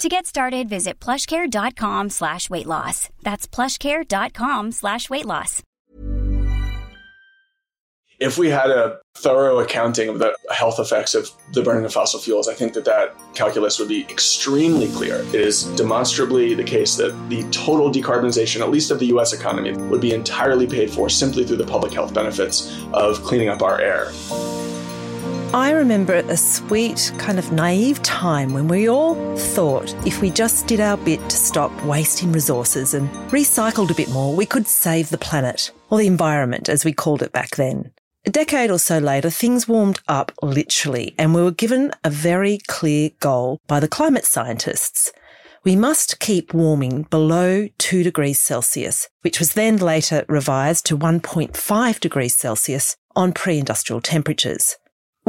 To get started, visit plushcare.com slash weight loss. That's plushcare.com slash weight loss. If we had a thorough accounting of the health effects of the burning of fossil fuels, I think that that calculus would be extremely clear. It is demonstrably the case that the total decarbonization, at least of the US economy, would be entirely paid for simply through the public health benefits of cleaning up our air. I remember a sweet, kind of naive time when we all thought if we just did our bit to stop wasting resources and recycled a bit more, we could save the planet, or the environment as we called it back then. A decade or so later, things warmed up literally, and we were given a very clear goal by the climate scientists. We must keep warming below 2 degrees Celsius, which was then later revised to 1.5 degrees Celsius on pre industrial temperatures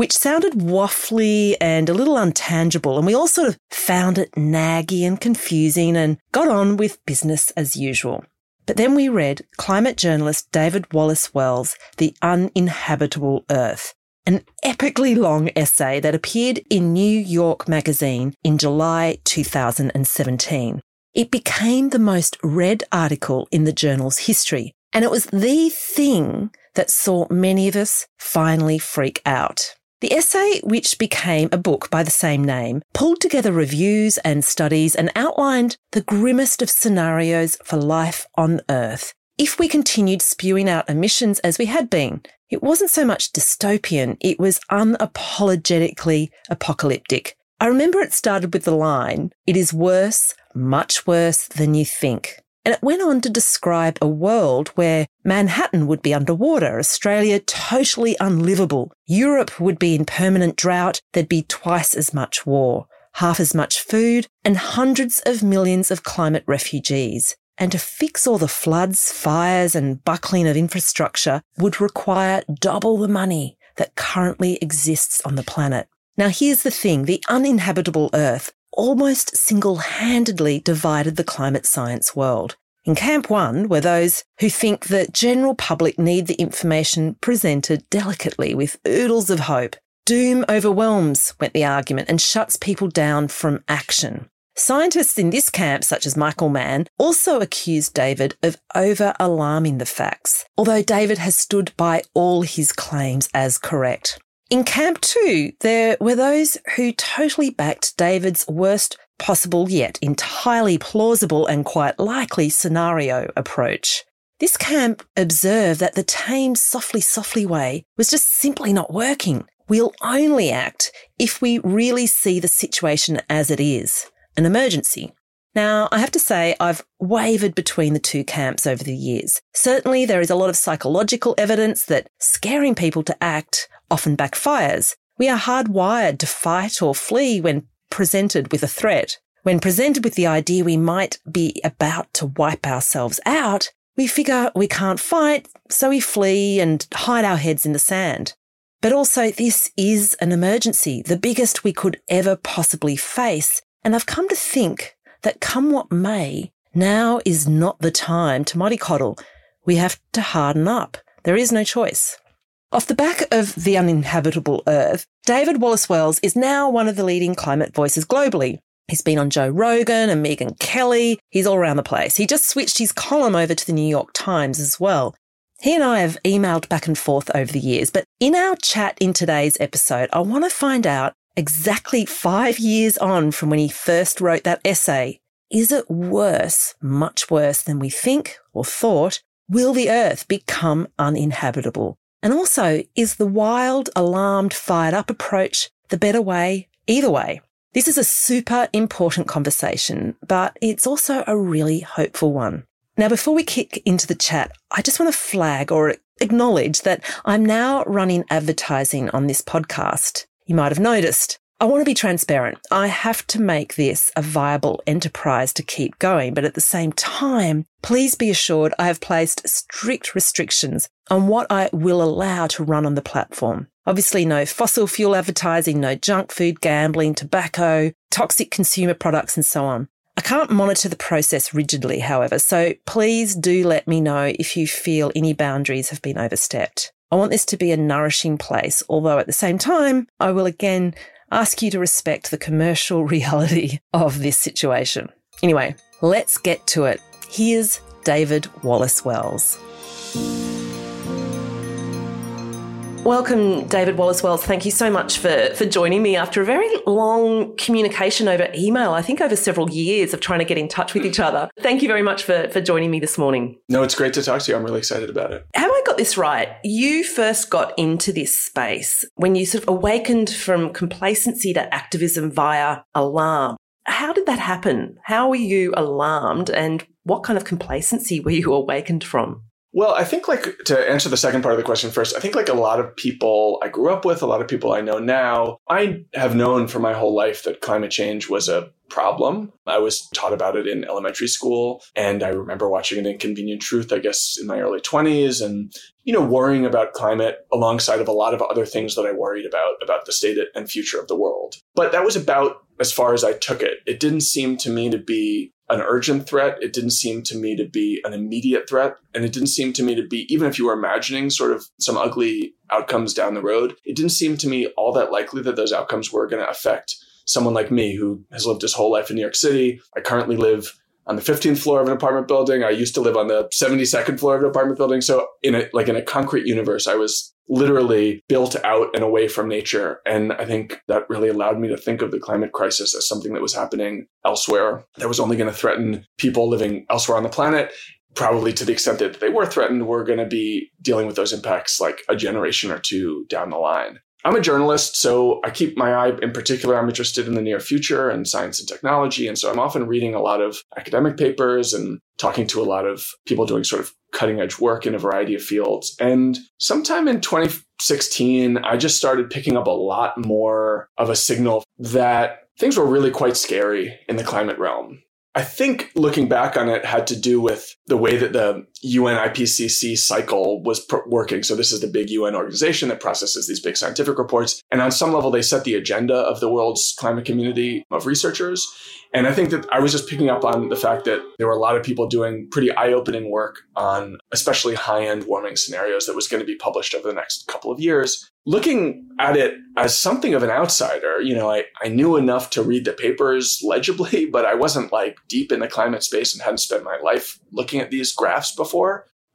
which sounded waffly and a little untangible. And we all sort of found it naggy and confusing and got on with business as usual. But then we read climate journalist David Wallace Wells' The Uninhabitable Earth, an epically long essay that appeared in New York Magazine in July 2017. It became the most read article in the journal's history, and it was the thing that saw many of us finally freak out. The essay, which became a book by the same name, pulled together reviews and studies and outlined the grimmest of scenarios for life on Earth if we continued spewing out emissions as we had been. It wasn't so much dystopian, it was unapologetically apocalyptic. I remember it started with the line, It is worse, much worse than you think. And it went on to describe a world where Manhattan would be underwater, Australia totally unlivable, Europe would be in permanent drought, there'd be twice as much war, half as much food, and hundreds of millions of climate refugees. And to fix all the floods, fires, and buckling of infrastructure would require double the money that currently exists on the planet. Now, here's the thing the uninhabitable Earth almost single handedly divided the climate science world. In Camp 1 were those who think the general public need the information presented delicately with oodles of hope. Doom overwhelms, went the argument, and shuts people down from action. Scientists in this camp, such as Michael Mann, also accused David of over alarming the facts, although David has stood by all his claims as correct. In Camp 2, there were those who totally backed David's worst possible yet entirely plausible and quite likely scenario approach. This camp observed that the tame softly softly way was just simply not working. We'll only act if we really see the situation as it is, an emergency. Now, I have to say, I've wavered between the two camps over the years. Certainly, there is a lot of psychological evidence that scaring people to act often backfires. We are hardwired to fight or flee when presented with a threat. When presented with the idea we might be about to wipe ourselves out, we figure we can't fight, so we flee and hide our heads in the sand. But also, this is an emergency, the biggest we could ever possibly face. And I've come to think that come what may, now is not the time to mollycoddle. We have to harden up. There is no choice. Off the back of The Uninhabitable Earth, David Wallace Wells is now one of the leading climate voices globally. He's been on Joe Rogan and Megyn Kelly. He's all around the place. He just switched his column over to the New York Times as well. He and I have emailed back and forth over the years, but in our chat in today's episode, I want to find out exactly five years on from when he first wrote that essay. Is it worse, much worse than we think or thought? Will the earth become uninhabitable? And also, is the wild, alarmed, fired up approach the better way either way? This is a super important conversation, but it's also a really hopeful one. Now, before we kick into the chat, I just want to flag or acknowledge that I'm now running advertising on this podcast. You might have noticed. I want to be transparent. I have to make this a viable enterprise to keep going, but at the same time, please be assured I have placed strict restrictions on what I will allow to run on the platform. Obviously, no fossil fuel advertising, no junk food, gambling, tobacco, toxic consumer products, and so on. I can't monitor the process rigidly, however, so please do let me know if you feel any boundaries have been overstepped. I want this to be a nourishing place, although at the same time, I will again ask you to respect the commercial reality of this situation. Anyway, let's get to it. Here's David Wallace Wells. Welcome, David Wallace Wells. Thank you so much for, for joining me after a very long communication over email, I think over several years of trying to get in touch with each other. Thank you very much for, for joining me this morning. No, it's great to talk to you. I'm really excited about it. Have I got this right? You first got into this space when you sort of awakened from complacency to activism via alarm. How did that happen? How were you alarmed and what kind of complacency were you awakened from? Well, I think like to answer the second part of the question first, I think like a lot of people I grew up with, a lot of people I know now, I have known for my whole life that climate change was a problem. I was taught about it in elementary school and I remember watching an inconvenient truth, I guess, in my early 20s and, you know, worrying about climate alongside of a lot of other things that I worried about, about the state and future of the world. But that was about as far as I took it. It didn't seem to me to be an urgent threat. It didn't seem to me to be an immediate threat. And it didn't seem to me to be, even if you were imagining sort of some ugly outcomes down the road, it didn't seem to me all that likely that those outcomes were going to affect someone like me who has lived his whole life in New York City. I currently live on the 15th floor of an apartment building. I used to live on the 72nd floor of an apartment building. So in a like in a concrete universe, I was literally built out and away from nature. And I think that really allowed me to think of the climate crisis as something that was happening elsewhere that was only going to threaten people living elsewhere on the planet. Probably to the extent that they were threatened, we're going to be dealing with those impacts like a generation or two down the line. I'm a journalist, so I keep my eye in particular. I'm interested in the near future and science and technology. And so I'm often reading a lot of academic papers and talking to a lot of people doing sort of cutting edge work in a variety of fields. And sometime in 2016, I just started picking up a lot more of a signal that things were really quite scary in the climate realm. I think looking back on it had to do with the way that the UN IPCC cycle was pr- working. So this is the big UN organization that processes these big scientific reports. And on some level, they set the agenda of the world's climate community of researchers. And I think that I was just picking up on the fact that there were a lot of people doing pretty eye opening work on especially high end warming scenarios that was going to be published over the next couple of years. Looking at it as something of an outsider, you know, I, I knew enough to read the papers legibly, but I wasn't like deep in the climate space and hadn't spent my life looking at these graphs before.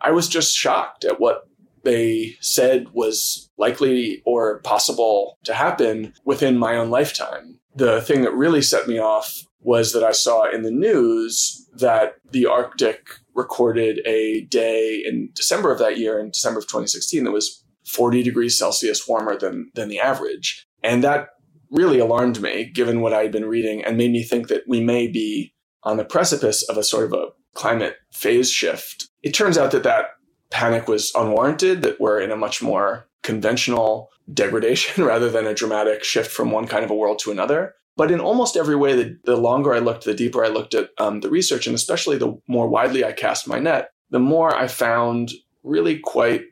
I was just shocked at what they said was likely or possible to happen within my own lifetime. The thing that really set me off was that I saw in the news that the Arctic recorded a day in December of that year, in December of 2016, that was 40 degrees Celsius warmer than, than the average. And that really alarmed me, given what I had been reading, and made me think that we may be on the precipice of a sort of a climate phase shift. It turns out that that panic was unwarranted, that we're in a much more conventional degradation rather than a dramatic shift from one kind of a world to another. But in almost every way, the, the longer I looked, the deeper I looked at um, the research, and especially the more widely I cast my net, the more I found really quite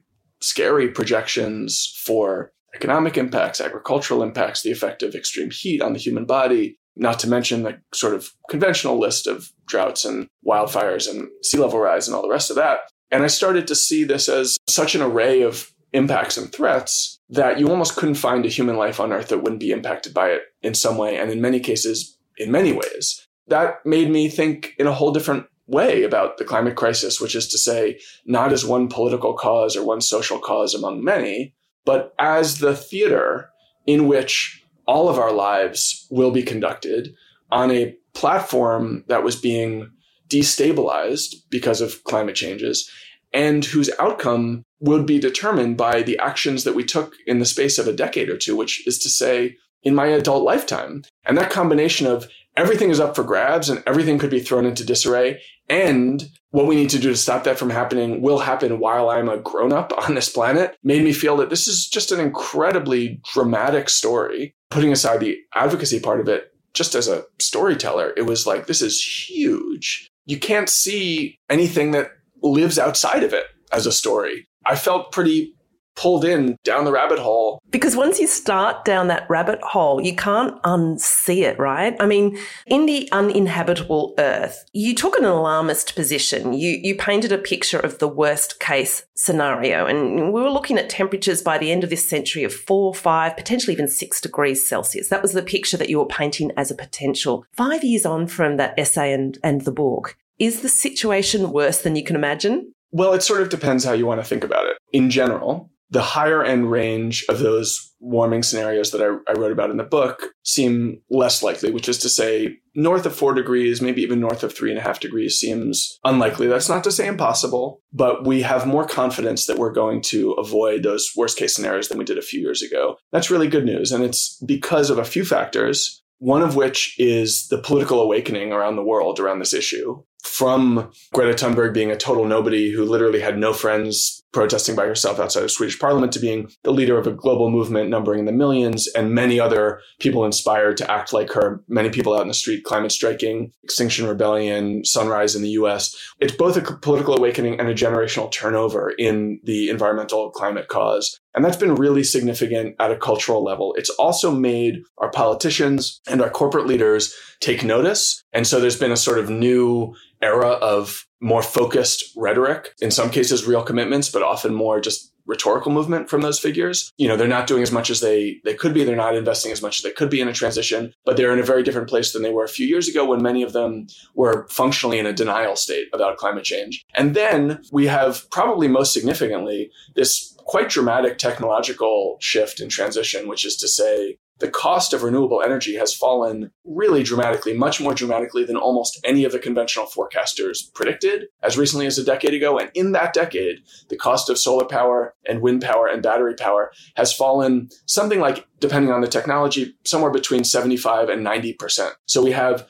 scary projections for economic impacts, agricultural impacts, the effect of extreme heat on the human body, not to mention the sort of conventional list of droughts and wildfires and sea level rise and all the rest of that. And I started to see this as such an array of impacts and threats that you almost couldn't find a human life on Earth that wouldn't be impacted by it in some way, and in many cases, in many ways. That made me think in a whole different way about the climate crisis, which is to say, not as one political cause or one social cause among many, but as the theater in which all of our lives will be conducted on a platform that was being destabilized because of climate changes and whose outcome would be determined by the actions that we took in the space of a decade or two, which is to say, in my adult lifetime. And that combination of everything is up for grabs and everything could be thrown into disarray. And what we need to do to stop that from happening will happen while I'm a grown up on this planet made me feel that this is just an incredibly dramatic story. Putting aside the advocacy part of it, just as a storyteller, it was like, this is huge. You can't see anything that lives outside of it as a story. I felt pretty pulled in down the rabbit hole. Because once you start down that rabbit hole, you can't unsee it, right? I mean, in the uninhabitable earth, you took an alarmist position. You you painted a picture of the worst case scenario. And we were looking at temperatures by the end of this century of four, five, potentially even six degrees Celsius. That was the picture that you were painting as a potential. Five years on from that essay and, and the book, is the situation worse than you can imagine? Well, it sort of depends how you want to think about it. In general, the higher end range of those warming scenarios that I, I, wrote about in the book seem less likely, which is to say, north of four degrees, maybe even north of three and a half degrees seems unlikely. That's not to say impossible, but we have more confidence that we're going to avoid those worst case scenarios than we did a few years ago. That's really good news. And it's because of a few factors. One of which is the political awakening around the world around this issue from Greta Thunberg being a total nobody who literally had no friends protesting by herself outside of Swedish parliament to being the leader of a global movement numbering in the millions and many other people inspired to act like her. Many people out in the street, climate striking, Extinction Rebellion, Sunrise in the US. It's both a political awakening and a generational turnover in the environmental climate cause. And that's been really significant at a cultural level. It's also made our politicians and our corporate leaders take notice. And so there's been a sort of new era of more focused rhetoric, in some cases real commitments, but often more just rhetorical movement from those figures. You know, they're not doing as much as they they could be. They're not investing as much as they could be in a transition, but they're in a very different place than they were a few years ago when many of them were functionally in a denial state about climate change. And then we have probably most significantly this quite dramatic technological shift in transition, which is to say the cost of renewable energy has fallen really dramatically, much more dramatically than almost any of the conventional forecasters predicted as recently as a decade ago. And in that decade, the cost of solar power and wind power and battery power has fallen something like, depending on the technology, somewhere between 75 and 90%. So we have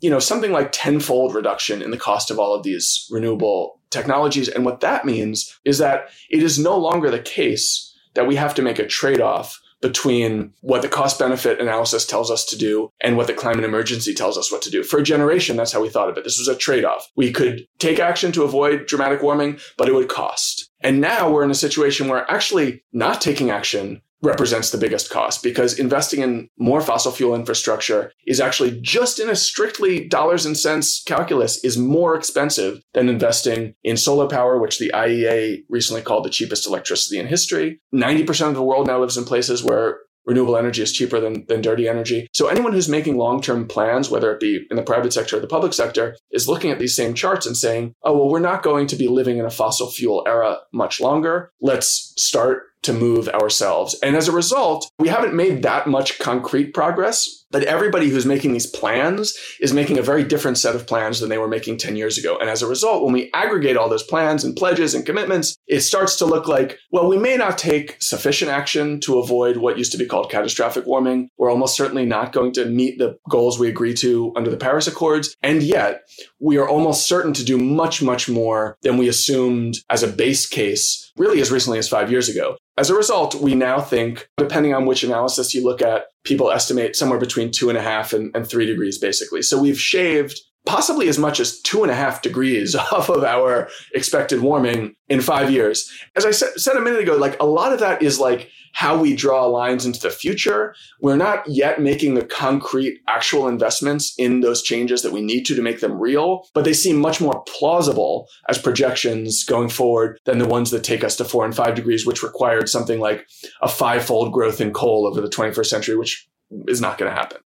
you know something like tenfold reduction in the cost of all of these renewable technologies and what that means is that it is no longer the case that we have to make a trade-off between what the cost benefit analysis tells us to do and what the climate emergency tells us what to do. For a generation, that's how we thought of it. This was a trade off. We could take action to avoid dramatic warming, but it would cost. And now we're in a situation where actually not taking action represents the biggest cost because investing in more fossil fuel infrastructure is actually just in a strictly dollars and cents calculus is more expensive than investing in solar power, which the IEA recently called the cheapest electricity in history. 90% of the world now lives in places where renewable energy is cheaper than, than dirty energy. So anyone who's making long-term plans, whether it be in the private sector or the public sector, is looking at these same charts and saying, oh, well, we're not going to be living in a fossil fuel era much longer. Let's start to move ourselves. And as a result, we haven't made that much concrete progress, but everybody who's making these plans is making a very different set of plans than they were making 10 years ago. And as a result, when we aggregate all those plans and pledges and commitments, it starts to look like, well, we may not take sufficient action to avoid what used to be called catastrophic warming. We're almost certainly not going to meet the goals we agreed to under the Paris Accords. And yet, we are almost certain to do much, much more than we assumed as a base case really as recently as five years ago. As a result, we now think, depending on which analysis you look at, people estimate somewhere between two and a half and, and three degrees, basically. So we've shaved possibly as much as two and a half degrees off of our expected warming in five years. As I said a minute ago, like a lot of that is like how we draw lines into the future. We're not yet making the concrete actual investments in those changes that we need to to make them real, but they seem much more plausible as projections going forward than the ones that take us to four and five degrees, which required something like a five-fold growth in coal over the 21st century, which is not going to happen.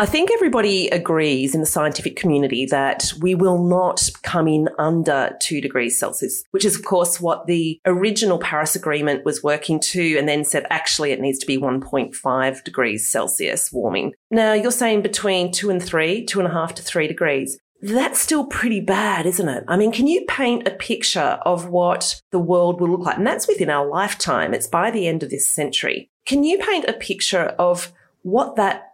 I think everybody agrees in the scientific community that we will not come in under two degrees Celsius, which is, of course, what the original Paris Agreement was working to, and then said actually it needs to be 1.5 degrees Celsius warming. Now, you're saying between two and three, two and a half to three degrees. that's still pretty bad, isn't it? I mean, can you paint a picture of what the world will look like? And that's within our lifetime. It's by the end of this century. Can you paint a picture of what that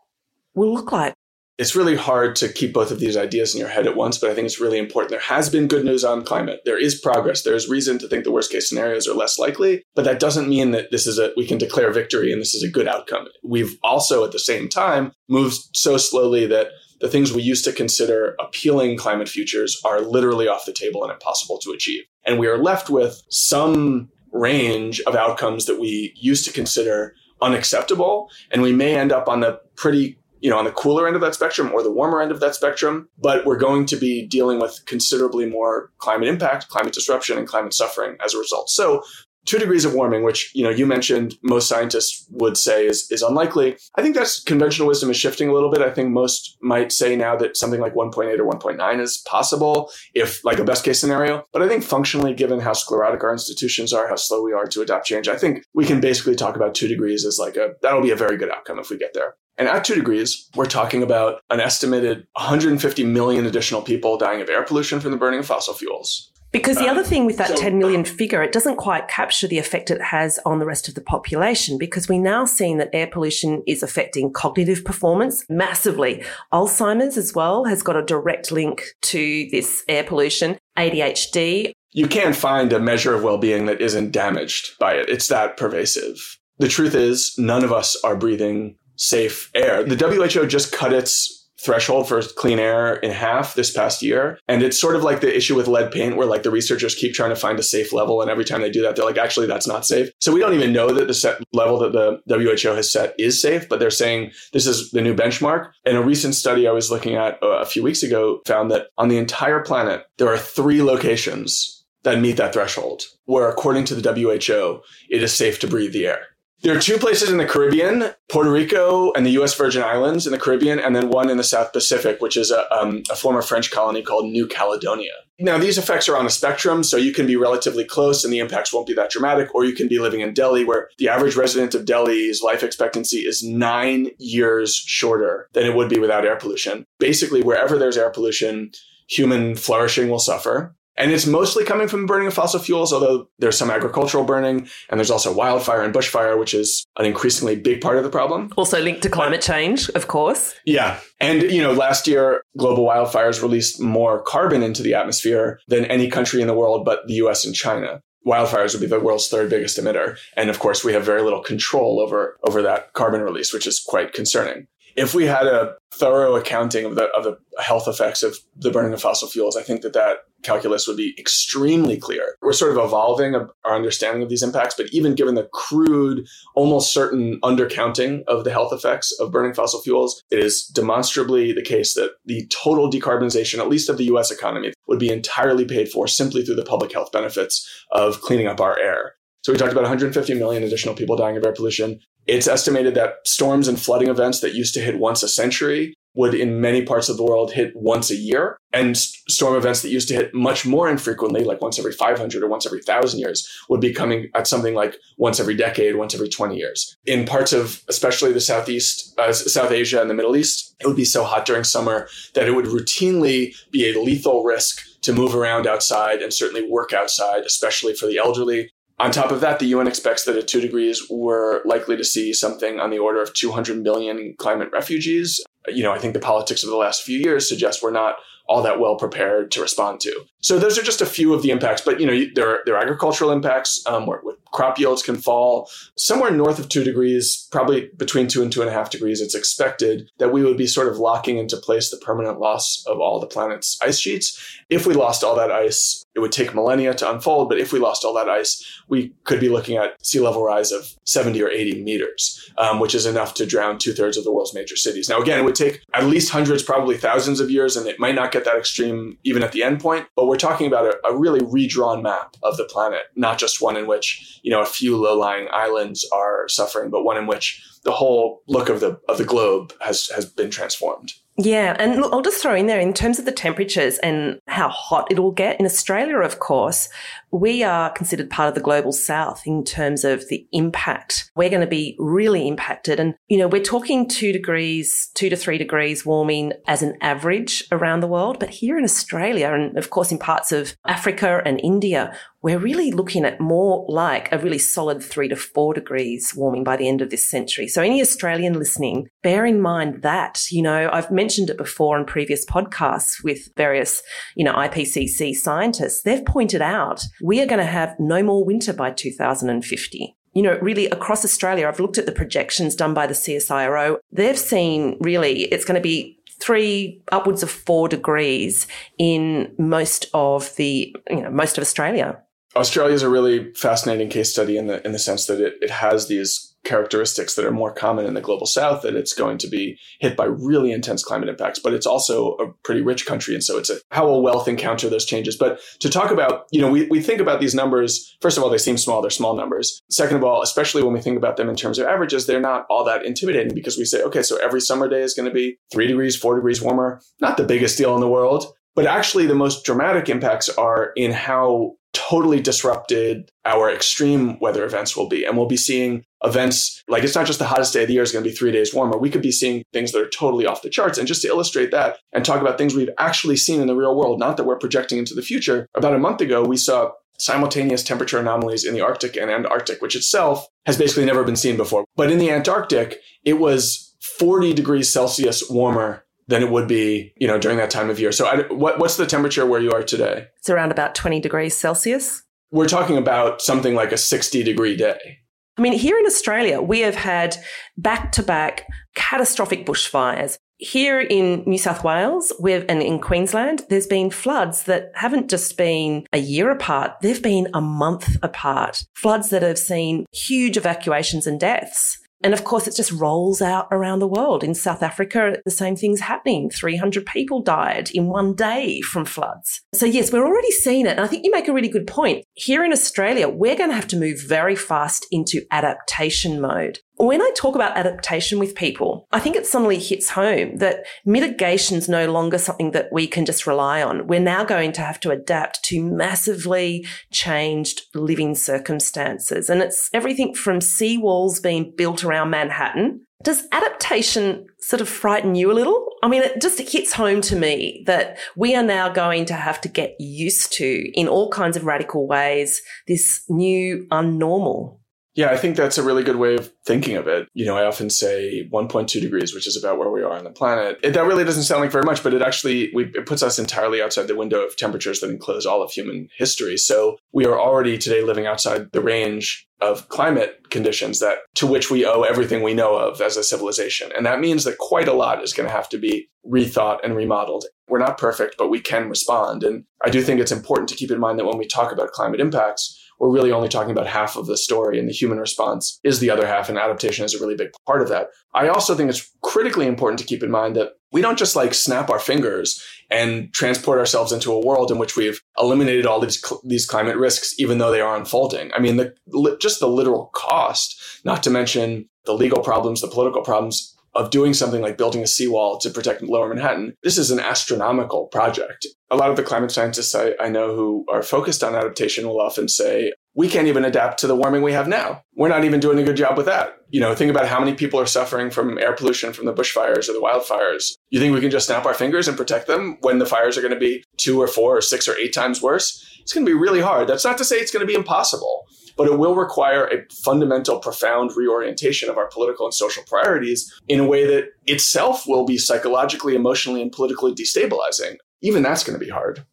will look like? It's really hard to keep both of these ideas in your head at once, but I think it's really important. There has been good news on climate. There is progress. There's reason to think the worst case scenarios are less likely, but that doesn't mean that this is a we can declare victory and this is a good outcome. We've also at the same time moved so slowly that the things we used to consider appealing climate futures are literally off the table and impossible to achieve. And we are left with some range of outcomes that we used to consider unacceptable. And we may end up on the pretty, you know, on the cooler end of that spectrum or the warmer end of that spectrum. But we're going to be dealing with considerably more climate impact, climate disruption, and climate suffering as a result. So two degrees of warming, which you know you mentioned, most scientists would say is is unlikely. I think that's conventional wisdom is shifting a little bit. I think most might say now that something like 1.8 or 1.9 is possible, if like a best case scenario. But I think functionally, given how sclerotic our institutions are, how slow we are to adapt change, I think we can basically talk about two degrees as like a that'll be a very good outcome if we get there. And at two degrees, we're talking about an estimated 150 million additional people dying of air pollution from the burning of fossil fuels. Because the other um, thing with that so, 10 million figure, it doesn't quite capture the effect it has on the rest of the population because we now seen that air pollution is affecting cognitive performance massively. Alzheimer's as well has got a direct link to this air pollution, ADHD. You can't find a measure of well-being that isn't damaged by it. It's that pervasive. The truth is, none of us are breathing safe air. The WHO just cut its threshold for clean air in half this past year. And it's sort of like the issue with lead paint, where like the researchers keep trying to find a safe level. And every time they do that, they're like, actually, that's not safe. So we don't even know that the set level that the WHO has set is safe, but they're saying this is the new benchmark. And a recent study I was looking at uh, a few weeks ago found that on the entire planet, there are three locations that meet that threshold, where according to the WHO, it is safe to breathe the air. There are two places in the Caribbean, Puerto Rico and the U.S. Virgin Islands in the Caribbean, and then one in the South Pacific, which is a, um, a former French colony called New Caledonia. Now, these effects are on a spectrum, so you can be relatively close and the impacts won't be that dramatic, or you can be living in Delhi, where the average resident of Delhi's life expectancy is nine years shorter than it would be without air pollution. Basically, wherever there's air pollution, human flourishing will suffer. And it's mostly coming from burning of fossil fuels, although there's some agricultural burning and there's also wildfire and bushfire, which is an increasingly big part of the problem. Also linked to climate change, of course. Yeah. And, you know, last year, global wildfires released more carbon into the atmosphere than any country in the world but the US and China. Wildfires would be the world's third biggest emitter. And of course, we have very little control over, over that carbon release, which is quite concerning if we had a thorough accounting of the of the health effects of the burning of fossil fuels, I think that that calculus would be extremely clear. We're sort of evolving our understanding of these impacts, but even given the crude, almost certain undercounting of the health effects of burning fossil fuels, it is demonstrably the case that the total decarbonization, at least of the US economy, would be entirely paid for simply through the public health benefits of cleaning up our air. So we talked about 150 million additional people dying of air pollution. It's estimated that storms and flooding events that used to hit once a century would in many parts of the world hit once a year. And storm events that used to hit much more infrequently like once every 500 or once every 1000 years would be coming at something like once every decade once every 20 years. In parts of especially the southeast uh, south asia and the middle east it would be so hot during summer that it would routinely be a lethal risk to move around outside and certainly work outside especially for the elderly on top of that, the UN expects that at two degrees, we're likely to see something on the order of 200 million climate refugees. You know, I think the politics of the last few years suggest we're not all that well prepared to respond to. So those are just a few of the impacts, but you know there are, there are agricultural impacts um, where crop yields can fall somewhere north of two degrees, probably between two and two and a half degrees. It's expected that we would be sort of locking into place the permanent loss of all the planet's ice sheets. If we lost all that ice, it would take millennia to unfold, but if we lost all that ice, we could be looking at sea level rise of 70 or 80 meters, um, which is enough to drown two thirds of the world's major cities. Now, again, it would take at least hundreds, probably thousands of years, and it might not get that extreme even at the end point, but we're talking about a, a really redrawn map of the planet, not just one in which, you know, a few low lying islands are suffering, but one in which the whole look of the, of the globe has, has been transformed. Yeah, and look, I'll just throw in there in terms of the temperatures and how hot it'll get in Australia, of course, we are considered part of the global south in terms of the impact. We're going to be really impacted. And, you know, we're talking two degrees, two to three degrees warming as an average around the world. But here in Australia, and of course in parts of Africa and India, we're really looking at more like a really solid three to four degrees warming by the end of this century. So any Australian listening, bear in mind that, you know, I've mentioned it before on previous podcasts with various, you know, IPCC scientists. They've pointed out we are going to have no more winter by 2050 you know, really across Australia, I've looked at the projections done by the CSIRO. They've seen really it's going to be three upwards of four degrees in most of the, you know, most of Australia. Australia is a really fascinating case study in the in the sense that it, it has these characteristics that are more common in the global south that it's going to be hit by really intense climate impacts but it's also a pretty rich country and so it's a how will wealth encounter those changes? But to talk about you know we, we think about these numbers first of all they seem small they're small numbers. Second of all especially when we think about them in terms of averages they're not all that intimidating because we say okay so every summer day is going to be three degrees four degrees warmer. Not the biggest deal in the world but actually the most dramatic impacts are in how totally disrupted our extreme weather events will be. And we'll be seeing events like it's not just the hottest day of the year is going to be three days warmer. We could be seeing things that are totally off the charts. And just to illustrate that and talk about things we've actually seen in the real world, not that we're projecting into the future. About a month ago, we saw simultaneous temperature anomalies in the Arctic and Antarctic, which itself has basically never been seen before. But in the Antarctic, it was 40 degrees Celsius warmer than it would be, you know, during that time of year. So, I, what, what's the temperature where you are today? It's around about 20 degrees Celsius. We're talking about something like a 60 degree day. I mean, here in Australia, we have had back to back catastrophic bushfires. Here in New South Wales we've, and in Queensland, there's been floods that haven't just been a year apart, they've been a month apart. Floods that have seen huge evacuations and deaths. And of course, it just rolls out around the world. In South Africa, the same thing's happening. 300 people died in one day from floods. So yes, we're already seeing it. And I think you make a really good point. Here in Australia, we're going to have to move very fast into adaptation mode. When I talk about adaptation with people, I think it suddenly hits home that mitigation is no longer something that we can just rely on. We're now going to have to adapt to massively changed living circumstances. And it's everything from seawalls being built around Manhattan. Does adaptation sort of frighten you a little? I mean, it just hits home to me that we are now going to have to get used to in all kinds of radical ways this new unnormal. Yeah, I think that's a really good way of thinking of it. You know, I often say 1.2 degrees, which is about where we are on the planet. It, that really doesn't sound like very much, but it actually we, it puts us entirely outside the window of temperatures that enclose all of human history. So we are already today living outside the range of climate conditions that to which we owe everything we know of as a civilization. And that means that quite a lot is going to have to be rethought and remodeled. We're not perfect, but we can respond. And I do think it's important to keep in mind that when we talk about climate impacts, we're really only talking about half of the story and the human response is the other half and adaptation is a really big part of that. I also think it's critically important to keep in mind that we don't just like snap our fingers and transport ourselves into a world in which we've eliminated all these these climate risks even though they are unfolding. I mean the just the literal cost, not to mention the legal problems, the political problems of doing something like building a seawall to protect lower Manhattan, this is an astronomical project. A lot of the climate scientists I, I, know who are focused on adaptation will often say, we can't even adapt to the warming we have now. We're not even doing a good job with that. You know, think about how many people are suffering from air pollution from the bushfires or the wildfires. You think we can just snap our fingers and protect them when the fires are going to be two or four or six or eight times worse? It's going to be really hard. That's not to say it's going to be impossible but it will require a fundamental, profound reorientation of our political and social priorities in a way that itself will be psychologically, emotionally, and politically destabilizing. Even that's going to be hard.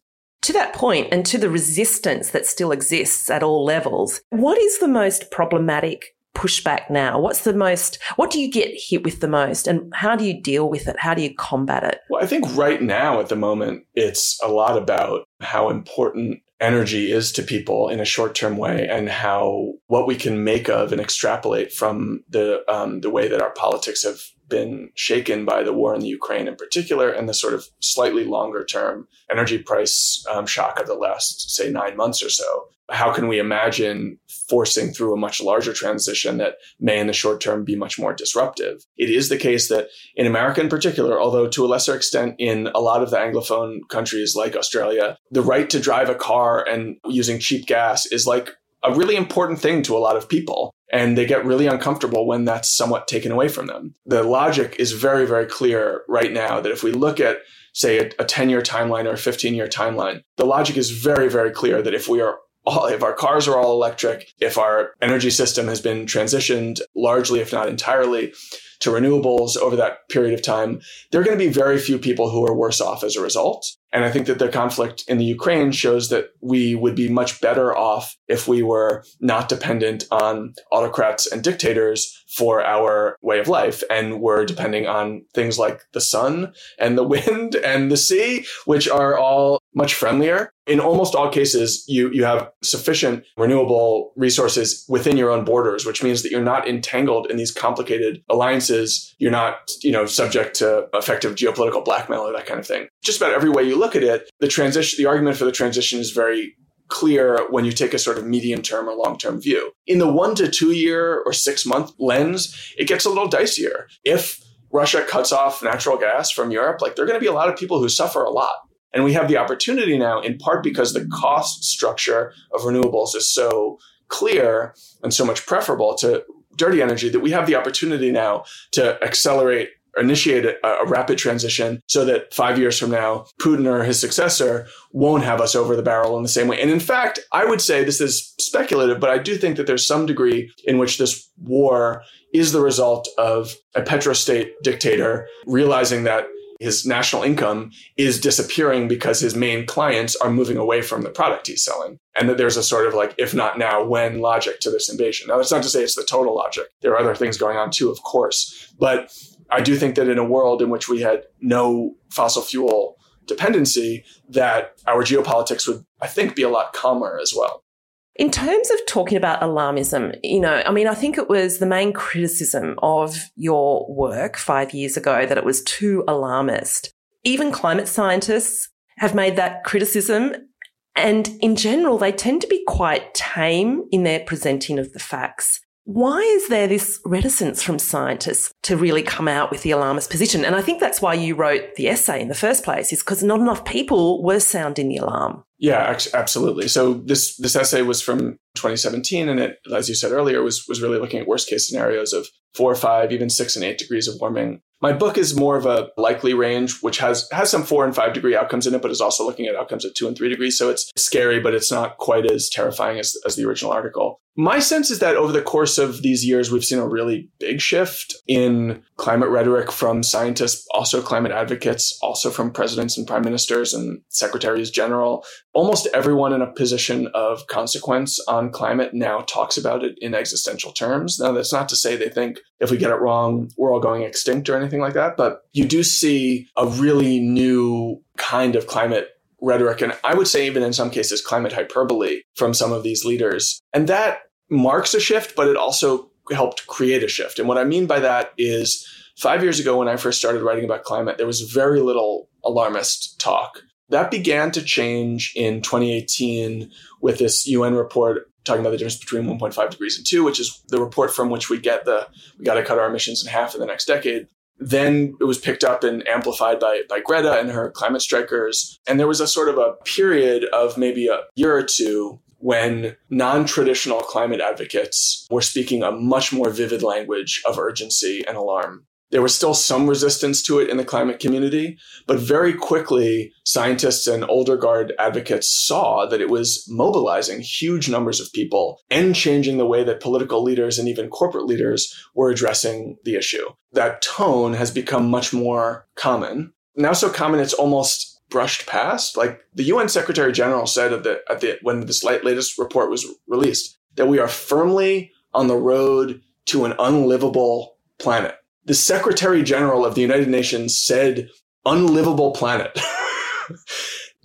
To that point and to the resistance that still exists at all levels, what is the most problematic pushback now? What's the most, what do you get hit with the most and how do you deal with it? How do you combat it? Well, I think right now at the moment, it's a lot about how important energy is to people in a short term way and how what we can make of and extrapolate from the um, the way that our politics have been shaken by the war in the Ukraine in particular and the sort of slightly longer term energy price um, shock of the last say nine months or so how can we imagine forcing through a much larger transition that may in the short term be much more disruptive? It is the case that in America in particular, although to a lesser extent in a lot of the Anglophone countries like Australia, the right to drive a car and using cheap gas is like a really important thing to a lot of people. And they get really uncomfortable when that's somewhat taken away from them. The logic is very, very clear right now that if we look at, say, a, a 10 year timeline or a 15 year timeline, the logic is very, very clear that if we are all, if our cars are all electric, if our energy system has been transitioned largely, if not entirely, to renewables over that period of time, there are going to be very few people who are worse off as a result. And I think that the conflict in the Ukraine shows that we would be much better off if we were not dependent on autocrats and dictators for our way of life. And we're depending on things like the sun and the wind and the sea, which are all much friendlier. In almost all cases, you, you have sufficient renewable resources within your own borders, which means that you're not entangled in these complicated alliances. You're not, you know, subject to effective geopolitical blackmail or that kind of thing. Just about every way you look at it, the transition, the argument for the transition is very clear when you take a sort of medium term or long term view. In the one to two year or six month lens, it gets a little dicier. If Russia cuts off natural gas from Europe, like there are going to be a lot of people who suffer a lot. And we have the opportunity now, in part because the cost structure of renewables is so clear and so much preferable to dirty energy, that we have the opportunity now to accelerate initiate a, a, rapid transition so that five years from now, Putin or his successor won't have us over the barrel in the same way. And in fact, I would say this is speculative, but I do think that there's some degree in which this war is the result of a petrostate dictator realizing that his national income is disappearing because his main clients are moving away from the product he's selling. And that there's a sort of like, if not now, when logic to this invasion. Now, that's not to say it's the total logic. There are other things going on too, of course. But I do think that in a world in which we had no fossil fuel dependency, that our geopolitics would, I think, be a lot calmer as well. In terms of talking about alarmism, you know, I mean, I think it was the main criticism of your work five years ago that it was too alarmist. Even climate scientists have made that criticism. And in general, they tend to be quite tame in their presenting of the facts. Why is there this reticence from scientists to really come out with the alarmist position? And I think that's why you wrote the essay in the first place, is because not enough people were sounding the alarm. Yeah, absolutely. So this this essay was from 2017, and it, as you said earlier, was was really looking at worst case scenarios of four five, even six and eight degrees of warming my book is more of a likely range, which has has some four and five degree outcomes in it, but is also looking at outcomes of two and three degrees. So it's scary, but it's not quite as terrifying as, as the original article. My sense is that over the course of these years, we've seen a really big shift in climate rhetoric from scientists, also climate advocates, also from presidents and prime ministers and secretaries general. Almost everyone in a position of consequence on climate now talks about it in existential terms. Now, that's not to say they think if we get it wrong, we're all going extinct or anything like that, but you do see a really new kind of climate rhetoric, and I would say even in some cases, climate hyperbole from some of these leaders. And that marks a shift, but it also helped create a shift. And what I mean by that is five years ago, when I first started writing about climate, there was very little alarmist talk. That began to change in 2018 with this UN report talking about the difference between 1.5 degrees and 2, which is the report from which we get the we got to cut our emissions in half in the next decade. Then it was picked up and amplified by, by Greta and her climate strikers. And there was a sort of a period of maybe a year or two when non traditional climate advocates were speaking a much more vivid language of urgency and alarm. There was still some resistance to it in the climate community, but very quickly, scientists and older guard advocates saw that it was mobilizing huge numbers of people and changing the way that political leaders and even corporate leaders were addressing the issue. That tone has become much more common. Now so common it's almost brushed past. Like the UN Secretary General said at the, at the when this latest report was released that we are firmly on the road to an unlivable planet the Secretary General of the United Nations said unlivable planet.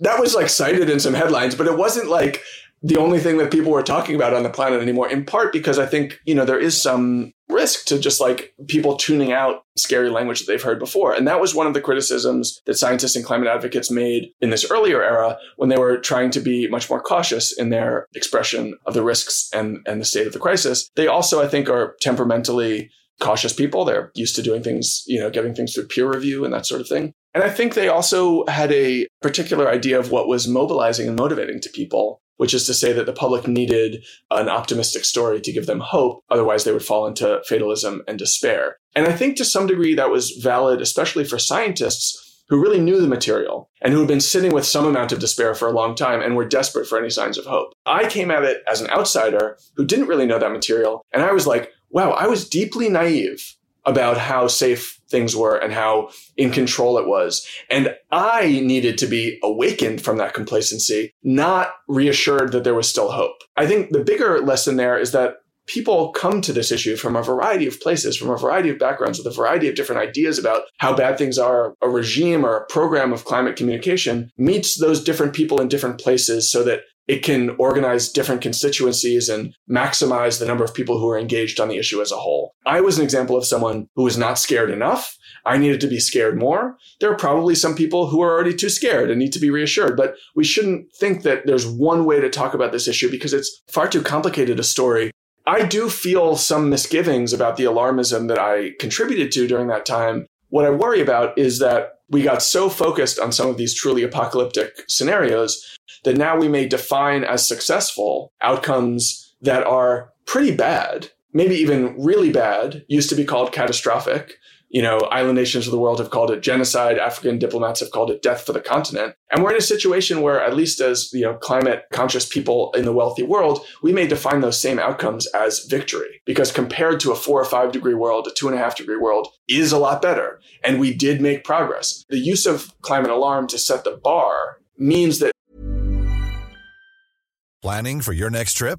that was like cited in some headlines, but it wasn't like the only thing that people were talking about on the planet anymore, in part because I think, you know, there is some risk to just like people tuning out scary language that they've heard before. And that was one of the criticisms that scientists and climate advocates made in this earlier era when they were trying to be much more cautious in their expression of the risks and, and the state of the crisis. They also, I think, are temperamentally cautious people. They're used to doing things, you know, getting things through peer review and that sort of thing. And I think they also had a particular idea of what was mobilizing and motivating to people, which is to say that the public needed an optimistic story to give them hope. Otherwise, they would fall into fatalism and despair. And I think to some degree that was valid, especially for scientists who really knew the material and who had been sitting with some amount of despair for a long time and were desperate for any signs of hope. I came at it as an outsider who didn't really know that material. And I was like, wow, I was deeply naive about how safe things were and how in control it was. And I needed to be awakened from that complacency, not reassured that there was still hope. I think the bigger lesson there is that people come to this issue from a variety of places, from a variety of backgrounds, with a variety of different ideas about how bad things are. A regime or a program of climate communication meets those different people in different places so that it can organize different constituencies and maximize the number of people who are engaged on the issue as a whole. I was an example of someone who was not scared enough. I needed to be scared more. There are probably some people who are already too scared and need to be reassured, but we shouldn't think that there's one way to talk about this issue because it's far too complicated a story. I do feel some misgivings about the alarmism that I contributed to during that time. What I worry about is that we got so focused on some of these truly apocalyptic scenarios that now we may define as successful outcomes that are pretty bad, maybe even really bad, used to be called catastrophic. You know, island nations of the world have called it genocide. African diplomats have called it death for the continent. And we're in a situation where, at least as, you know, climate conscious people in the wealthy world, we may define those same outcomes as victory. Because compared to a four or five degree world, a two and a half degree world is a lot better. And we did make progress. The use of climate alarm to set the bar means that Planning for your next trip?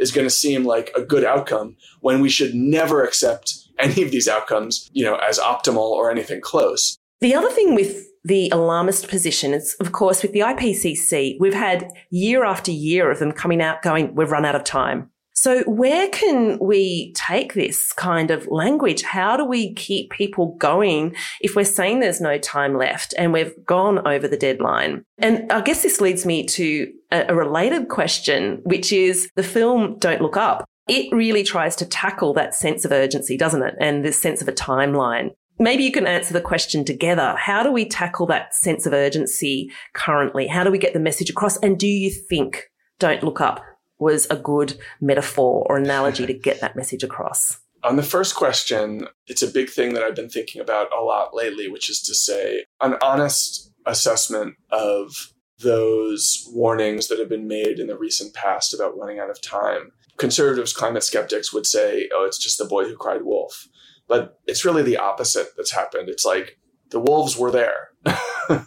is going to seem like a good outcome when we should never accept any of these outcomes, you know, as optimal or anything close. The other thing with the alarmist position is, of course, with the IPCC, we've had year after year of them coming out going, we've run out of time. So where can we take this kind of language? How do we keep people going if we're saying there's no time left and we've gone over the deadline? And I guess this leads me to a, related question, which is the film Don't Look Up. It really tries to tackle that sense of urgency, doesn't it? And this sense of a timeline. Maybe you can answer the question together. How do we tackle that sense of urgency currently? How do we get the message across? And do you think Don't Look Up was a good metaphor or analogy to get that message across? On the first question, it's a big thing that I've been thinking about a lot lately, which is to say an honest assessment of those warnings that have been made in the recent past about running out of time. Conservatives, climate skeptics would say, oh, it's just the boy who cried wolf. But it's really the opposite that's happened. It's like the wolves were there.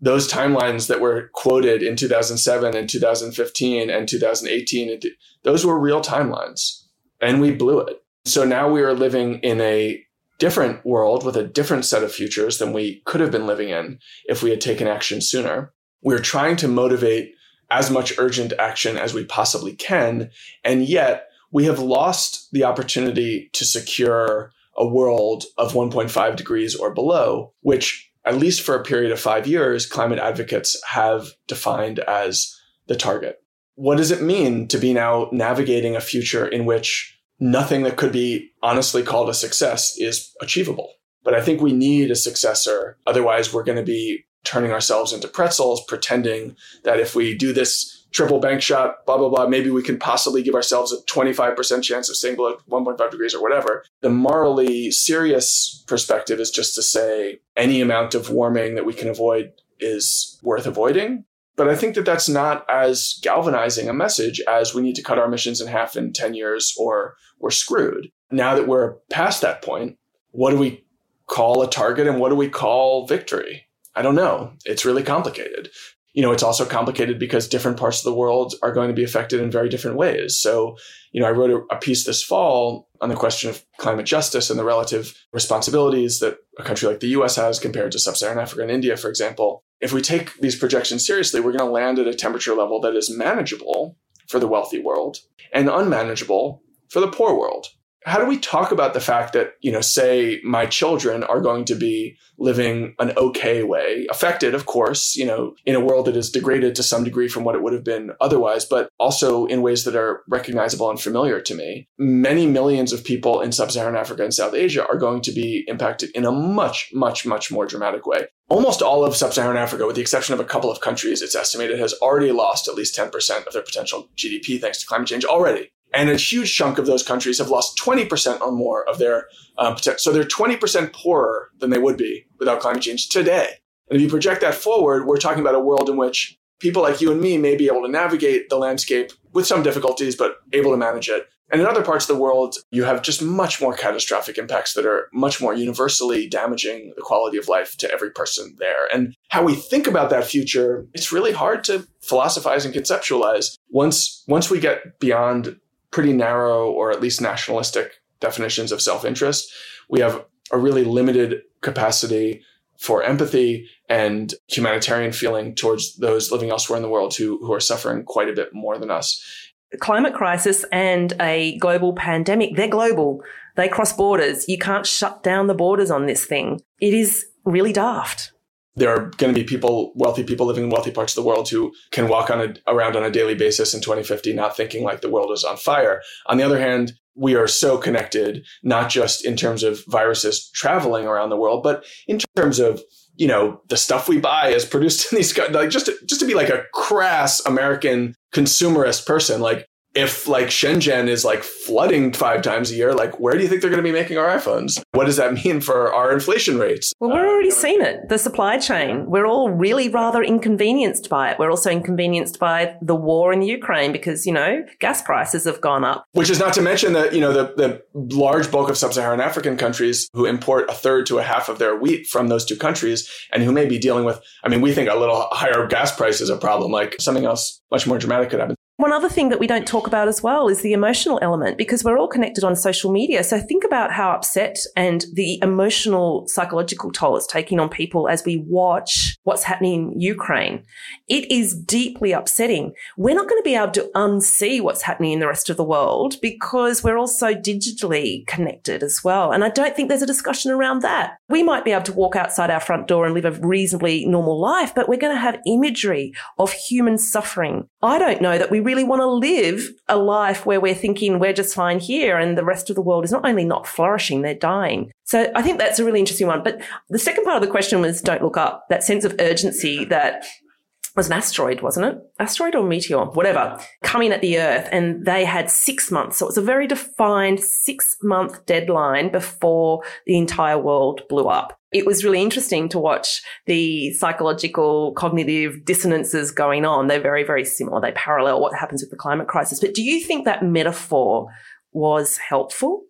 those timelines that were quoted in 2007 and 2015 and 2018, those were real timelines. And we blew it. So now we are living in a different world with a different set of futures than we could have been living in if we had taken action sooner. We're trying to motivate as much urgent action as we possibly can. And yet we have lost the opportunity to secure a world of 1.5 degrees or below, which at least for a period of five years, climate advocates have defined as the target. what does it mean to be now navigating a future in which nothing that could be honestly called a success is achievable? But I think we need a successor. Otherwise, we're going to be turning ourselves into pretzels, pretending that if we do this triple bank shot, blah, blah, blah, maybe we can possibly give ourselves a 25% chance of staying below 1.5 degrees or whatever. The morally serious perspective is just to say any amount of warming that we can avoid is worth avoiding. But I think that that's not as galvanizing a message as we need to cut our emissions in half in 10 years or we're screwed. Now that we're past that point, what do we call a target and what do we call victory? I don't know. It's really complicated. You know, it's also complicated because different parts of the world are going to be affected in very different ways. So, you know, I wrote a, a piece this fall on the question of climate justice and the relative responsibilities that a country like the US has compared to sub Saharan Africa and India, for example. If we take these projections seriously, we're going to land at a temperature level that is manageable for the wealthy world and unmanageable for the poor world how do we talk about the fact that, you know, say my children are going to be living an okay way, affected, of course, you know, in a world that is degraded to some degree from what it would have been otherwise, but also in ways that are recognizable and familiar to me. Many millions of people in sub Saharan Africa and South Asia are going to be impacted in a much, much, much more dramatic way. Almost all of sub Saharan Africa, with the exception of a couple of countries, it's estimated has already lost at least 10% of their potential GDP thanks to climate change already. And a huge chunk of those countries have lost 20% or more of their uh, potential. So they're 20% poorer than they would be without climate change today. And if you project that forward, we're talking about a world in which people like you and me may be able to navigate the landscape with some difficulties, but able to manage it. And in other parts of the world, you have just much more catastrophic impacts that are much more universally damaging the quality of life to every person there. And how we think about that future, it's really hard to philosophize and conceptualize. Once, once we get beyond pretty narrow or at least nationalistic definitions of self interest. We have a really limited capacity for empathy and humanitarian feeling towards those living elsewhere in the world who, who are suffering quite a bit more than us. Climate crisis and a global pandemic, they're global. They cross borders. You can't shut down the borders on this thing. It is really daft there are going to be people, wealthy people living in wealthy parts of the world who can walk on a, around on a daily basis in 2050, not thinking like the world is on fire. On the other hand, we are so connected, not just in terms of viruses traveling around the world, but in terms of you know the stuff we buy is produced in these like just to, just to be like a crass American consumerist person, like if like Shenzhen is like flooding five times a year, like where do you think they're going to be making our iPhones? What does that mean for our inflation rates? Well, we're already seeing it. The supply chain. We're all really rather inconvenienced by it. We're also inconvenienced by the war in Ukraine because, you know, gas prices have gone up. Which is not to mention that, you know, the, the large bulk of sub-Saharan African countries who import a third to a half of their wheat from those two countries and who may be dealing with, I mean, we think a little higher gas price is a problem, like something else much more dramatic could happen. One other thing that we don't talk about as well is the emotional element because we're all connected on social media. So think about how upset and the emotional psychological toll it's taking on people as we watch what's happening in Ukraine. It is deeply upsetting. We're not going to be able to unsee what's happening in the rest of the world because we're all so digitally connected as well. And I don't think there's a discussion around that. We might be able to walk outside our front door and live a reasonably normal life, but we're going to have imagery of human suffering. I don't know that we really want to live a life where we're thinking we're just fine here and the rest of the world is not only not flourishing, they're dying. So I think that's a really interesting one. But the second part of the question was don't look up that sense of urgency that was an asteroid, wasn't it? Asteroid or meteor, whatever, coming at the Earth. And they had six months. So it was a very defined six month deadline before the entire world blew up. It was really interesting to watch the psychological cognitive dissonances going on. They're very, very similar. They parallel what happens with the climate crisis. But do you think that metaphor was helpful?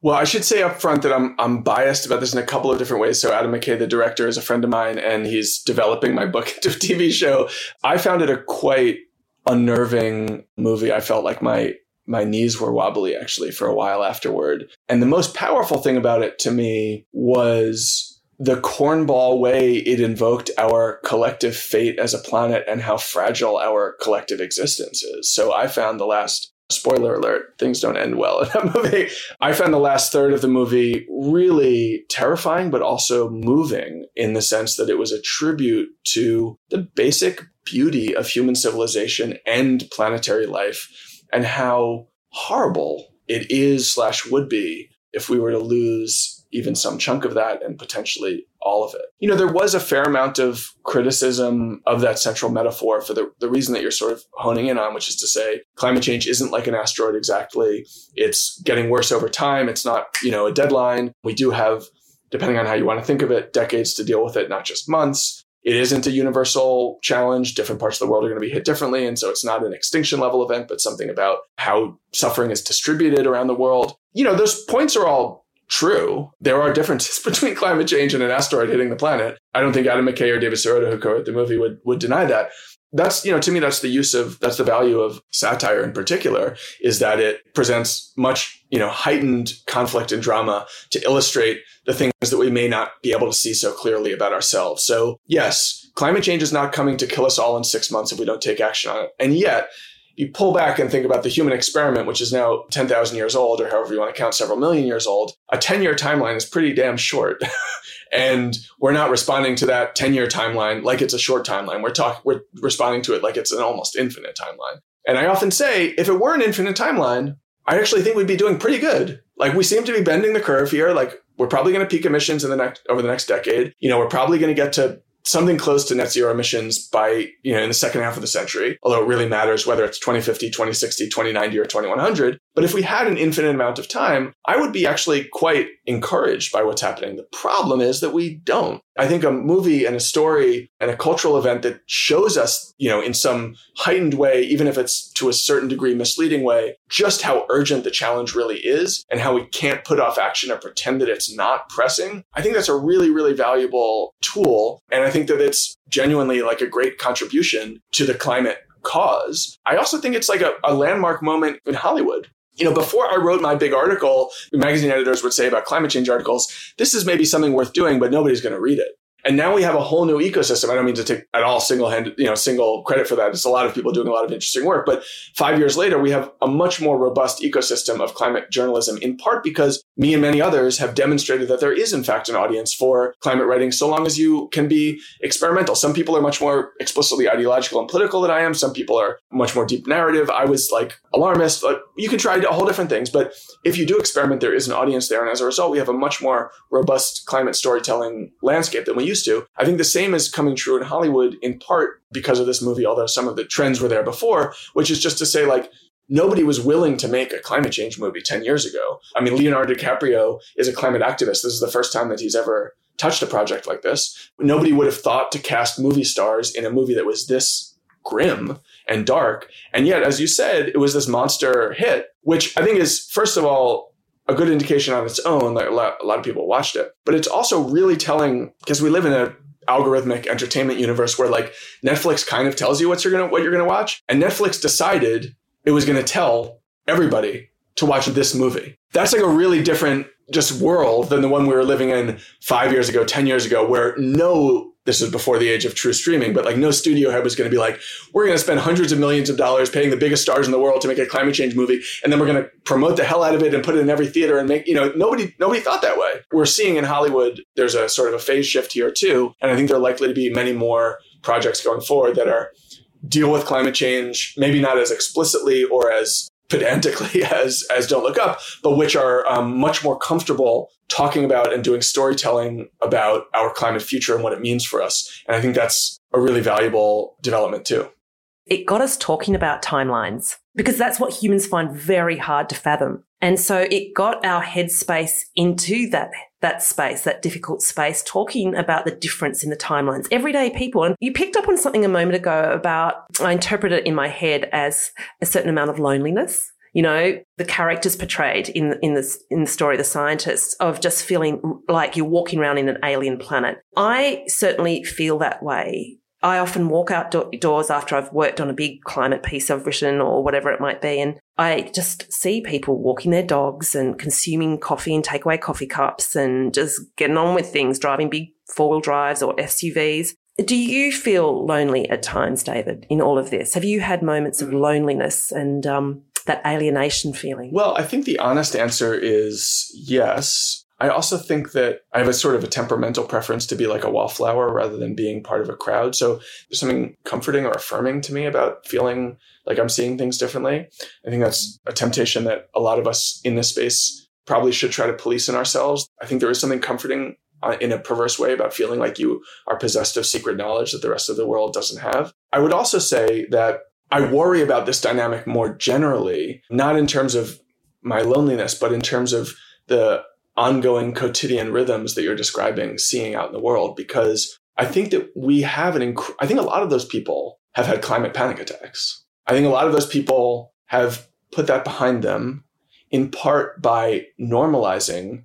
Well, I should say up front that I'm I'm biased about this in a couple of different ways. So Adam McKay, the director, is a friend of mine, and he's developing my book into a TV show. I found it a quite unnerving movie. I felt like my my knees were wobbly actually for a while afterward. And the most powerful thing about it to me was the cornball way it invoked our collective fate as a planet and how fragile our collective existence is. So I found the last spoiler alert, things don't end well in that movie. I found the last third of the movie really terrifying, but also moving in the sense that it was a tribute to the basic beauty of human civilization and planetary life and how horrible it is slash would be if we were to lose even some chunk of that and potentially all of it. You know, there was a fair amount of criticism of that central metaphor for the, the reason that you're sort of honing in on, which is to say climate change isn't like an asteroid exactly. It's getting worse over time. It's not, you know, a deadline. We do have, depending on how you want to think of it, decades to deal with it, not just months. It isn't a universal challenge. Different parts of the world are going to be hit differently. And so it's not an extinction level event, but something about how suffering is distributed around the world. You know, those points are all true. There are differences between climate change and an asteroid hitting the planet. I don't think Adam McKay or David Sirota, who co-wrote the movie, would, would deny that. That's, you know, to me, that's the use of, that's the value of satire in particular, is that it presents much, you know, heightened conflict and drama to illustrate the things that we may not be able to see so clearly about ourselves. So yes, climate change is not coming to kill us all in six months if we don't take action on it. And yet you pull back and think about the human experiment, which is now 10,000 years old, or however you want to count, several million years old, a 10 year timeline is pretty damn short. and we're not responding to that 10 year timeline like it's a short timeline. We're talking, we're responding to it like it's an almost infinite timeline. And I often say, if it were an infinite timeline, I actually think we'd be doing pretty good. Like we seem to be bending the curve here. Like we're probably going to peak emissions in the next over the next decade. You know, we're probably going to get to something close to net zero emissions by, you know, in the second half of the century, although it really matters whether it's 2050, 2060, 2090, or 2100. But if we had an infinite amount of time, I would be actually quite encouraged by what's happening. The problem is that we don't. I think a movie and a story and a cultural event that shows us, you know, in some heightened way, even if it's to a certain degree misleading way, just how urgent the challenge really is and how we can't put off action or pretend that it's not pressing. I think that's a really, really valuable tool. And I think that it's genuinely like a great contribution to the climate cause. I also think it's like a, a landmark moment in Hollywood you know, before I wrote my big article, magazine editors would say about climate change articles, this is maybe something worth doing, but nobody's going to read it. And now we have a whole new ecosystem. I don't mean to take at all single handed, you know, single credit for that. It's a lot of people doing a lot of interesting work. But five years later, we have a much more robust ecosystem of climate journalism, in part because me and many others have demonstrated that there is, in fact, an audience for climate writing so long as you can be experimental. Some people are much more explicitly ideological and political than I am. Some people are much more deep narrative. I was like alarmist. Like, you can try a whole different things. But if you do experiment, there is an audience there. And as a result, we have a much more robust climate storytelling landscape than we used to. I think the same is coming true in Hollywood in part because of this movie, although some of the trends were there before, which is just to say, like, nobody was willing to make a climate change movie 10 years ago. I mean, Leonardo DiCaprio is a climate activist. This is the first time that he's ever touched a project like this. Nobody would have thought to cast movie stars in a movie that was this grim and dark. And yet, as you said, it was this monster hit, which I think is, first of all, a good indication on its own that a lot, of people watched it. But it's also really telling because we live in a algorithmic entertainment universe where like Netflix kind of tells you what you're gonna what you're gonna watch, and Netflix decided it was gonna tell everybody to watch this movie. That's like a really different just world than the one we were living in five years ago, ten years ago, where no this was before the age of true streaming, but like no studio head was going to be like, we're going to spend hundreds of millions of dollars paying the biggest stars in the world to make a climate change movie, and then we're going to promote the hell out of it and put it in every theater and make you know nobody nobody thought that way. We're seeing in Hollywood there's a sort of a phase shift here too, and I think there are likely to be many more projects going forward that are deal with climate change, maybe not as explicitly or as pedantically as as Don't Look Up, but which are um, much more comfortable talking about and doing storytelling about our climate future and what it means for us. And I think that's a really valuable development too. It got us talking about timelines because that's what humans find very hard to fathom. And so it got our headspace into that that space, that difficult space, talking about the difference in the timelines. Everyday people. And you picked up on something a moment ago about, I interpret it in my head as a certain amount of loneliness. You know, the characters portrayed in, in this, in the story, the scientists of just feeling like you're walking around in an alien planet. I certainly feel that way I often walk outdoors after I've worked on a big climate piece I've written or whatever it might be. And I just see people walking their dogs and consuming coffee and takeaway coffee cups and just getting on with things, driving big four wheel drives or SUVs. Do you feel lonely at times, David, in all of this? Have you had moments of loneliness and um, that alienation feeling? Well, I think the honest answer is yes. I also think that I have a sort of a temperamental preference to be like a wallflower rather than being part of a crowd. So there's something comforting or affirming to me about feeling like I'm seeing things differently. I think that's a temptation that a lot of us in this space probably should try to police in ourselves. I think there is something comforting uh, in a perverse way about feeling like you are possessed of secret knowledge that the rest of the world doesn't have. I would also say that I worry about this dynamic more generally, not in terms of my loneliness, but in terms of the ongoing quotidian rhythms that you're describing seeing out in the world because I think that we have an inc- I think a lot of those people have had climate panic attacks. I think a lot of those people have put that behind them in part by normalizing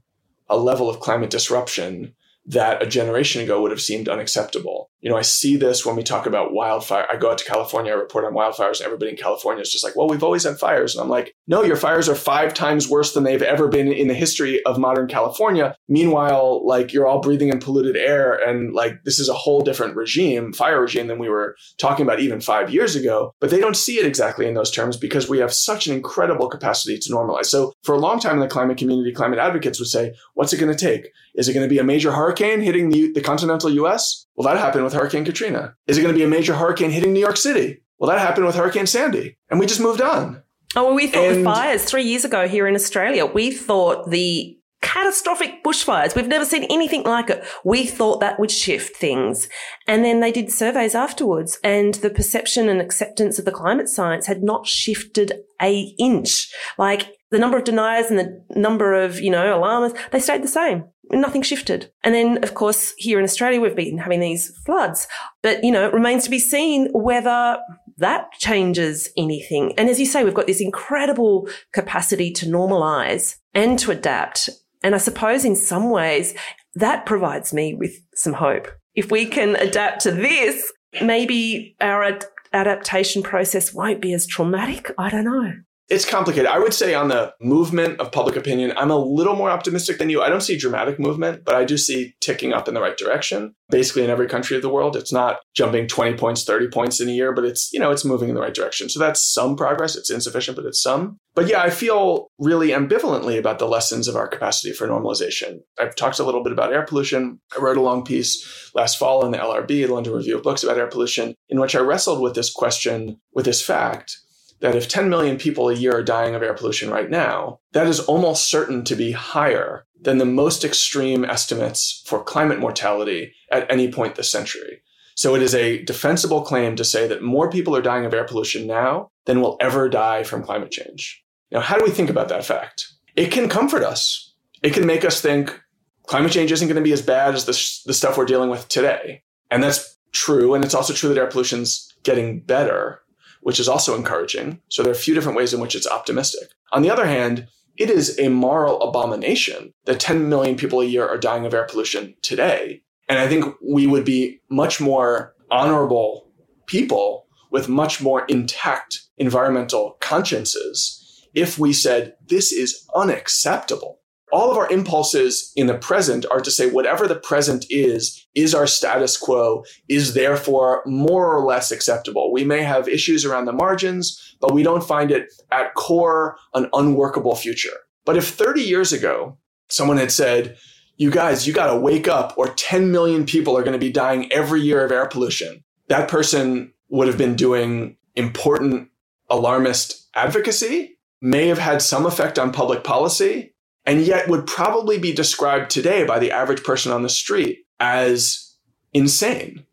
a level of climate disruption that a generation ago would have seemed unacceptable. You know, I see this when we talk about wildfire. I go out to California, I report on wildfires, and everybody in California is just like, well, we've always had fires. And I'm like, no, your fires are five times worse than they've ever been in the history of modern California. Meanwhile, like you're all breathing in polluted air and like this is a whole different regime, fire regime than we were talking about even five years ago. But they don't see it exactly in those terms because we have such an incredible capacity to normalize. So for a long time in the climate community, climate advocates would say, what's it going to take? Is it going to be a major hurricane hitting the, the continental US? Well, that happened with Hurricane Katrina. Is it going to be a major hurricane hitting New York City? Well, that happened with Hurricane Sandy. And we just moved on. Oh, well, we thought and, the fires three years ago here in Australia, we thought the catastrophic bushfires, we've never seen anything like it. We thought that would shift things. And then they did surveys afterwards and the perception and acceptance of the climate science had not shifted a inch. Like the number of deniers and the number of, you know, alarmists, they stayed the same nothing shifted. And then, of course, here in Australia, we've been having these floods. But, you know, it remains to be seen whether that changes anything. And as you say, we've got this incredible capacity to normalize and to adapt. And I suppose in some ways that provides me with some hope. If we can adapt to this, maybe our ad- adaptation process won't be as traumatic. I don't know. It's complicated. I would say on the movement of public opinion, I'm a little more optimistic than you. I don't see dramatic movement, but I do see ticking up in the right direction. Basically in every country of the world, it's not jumping 20 points, 30 points in a year, but it's, you know, it's moving in the right direction. So that's some progress. It's insufficient, but it's some. But yeah, I feel really ambivalently about the lessons of our capacity for normalization. I've talked a little bit about air pollution. I wrote a long piece last fall in the LRB, the London Review of Books about air pollution, in which I wrestled with this question, with this fact that if 10 million people a year are dying of air pollution right now, that is almost certain to be higher than the most extreme estimates for climate mortality at any point this century. So it is a defensible claim to say that more people are dying of air pollution now than will ever die from climate change. Now, how do we think about that fact? It can comfort us. It can make us think climate change isn't going to be as bad as the, sh- the stuff we're dealing with today. And that's true. And it's also true that air pollution's getting better which is also encouraging. So there are a few different ways in which it's optimistic. On the other hand, it is a moral abomination that 10 million people a year are dying of air pollution today. And I think we would be much more honorable people with much more intact environmental consciences if we said, this is unacceptable all of our impulses in the present are to say whatever the present is, is our status quo, is therefore more or less acceptable. We may have issues around the margins, but we don't find it at core an unworkable future. But if 30 years ago, someone had said, you guys, you got to wake up or 10 million people are going to be dying every year of air pollution, that person would have been doing important alarmist advocacy, may have had some effect on public policy, and yet would probably be described today by the average person on the street as insane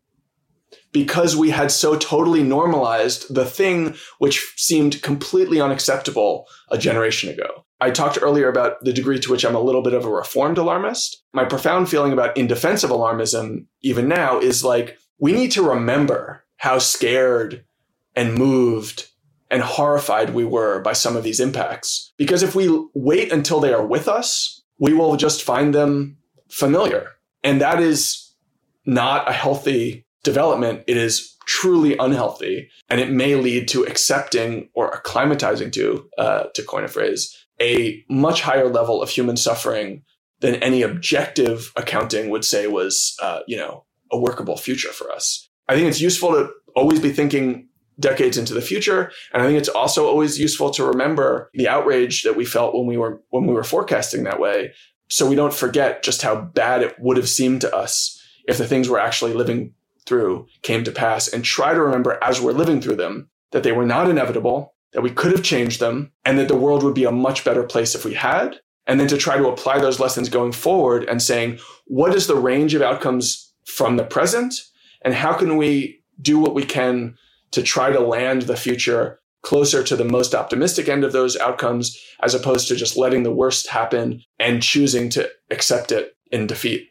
because we had so totally normalized the thing which seemed completely unacceptable a generation ago. I talked earlier about the degree to which I'm a little bit of a reformed alarmist. My profound feeling about indefensive alarmism, even now, is like we need to remember how scared and moved and horrified we were by some of these impacts. Because if we wait until they are with us, we will just find them familiar. And that is not a healthy development. It is truly unhealthy. And it may lead to accepting or acclimatizing to, uh, to coin a phrase, a much higher level of human suffering than any objective accounting would say was, uh, you know, a workable future for us. I think it's useful to always be thinking decades into the future. And I think it's also always useful to remember the outrage that we felt when we were when we were forecasting that way so we don't forget just how bad it would have seemed to us if the things we're actually living through came to pass and try to remember as we're living through them that they were not inevitable, that we could have changed them, and that the world would be a much better place if we had. And then to try to apply those lessons going forward and saying, what is the range of outcomes from the present? And how can we do what we can to try to land the future closer to the most optimistic end of those outcomes, as opposed to just letting the worst happen and choosing to accept it in defeat?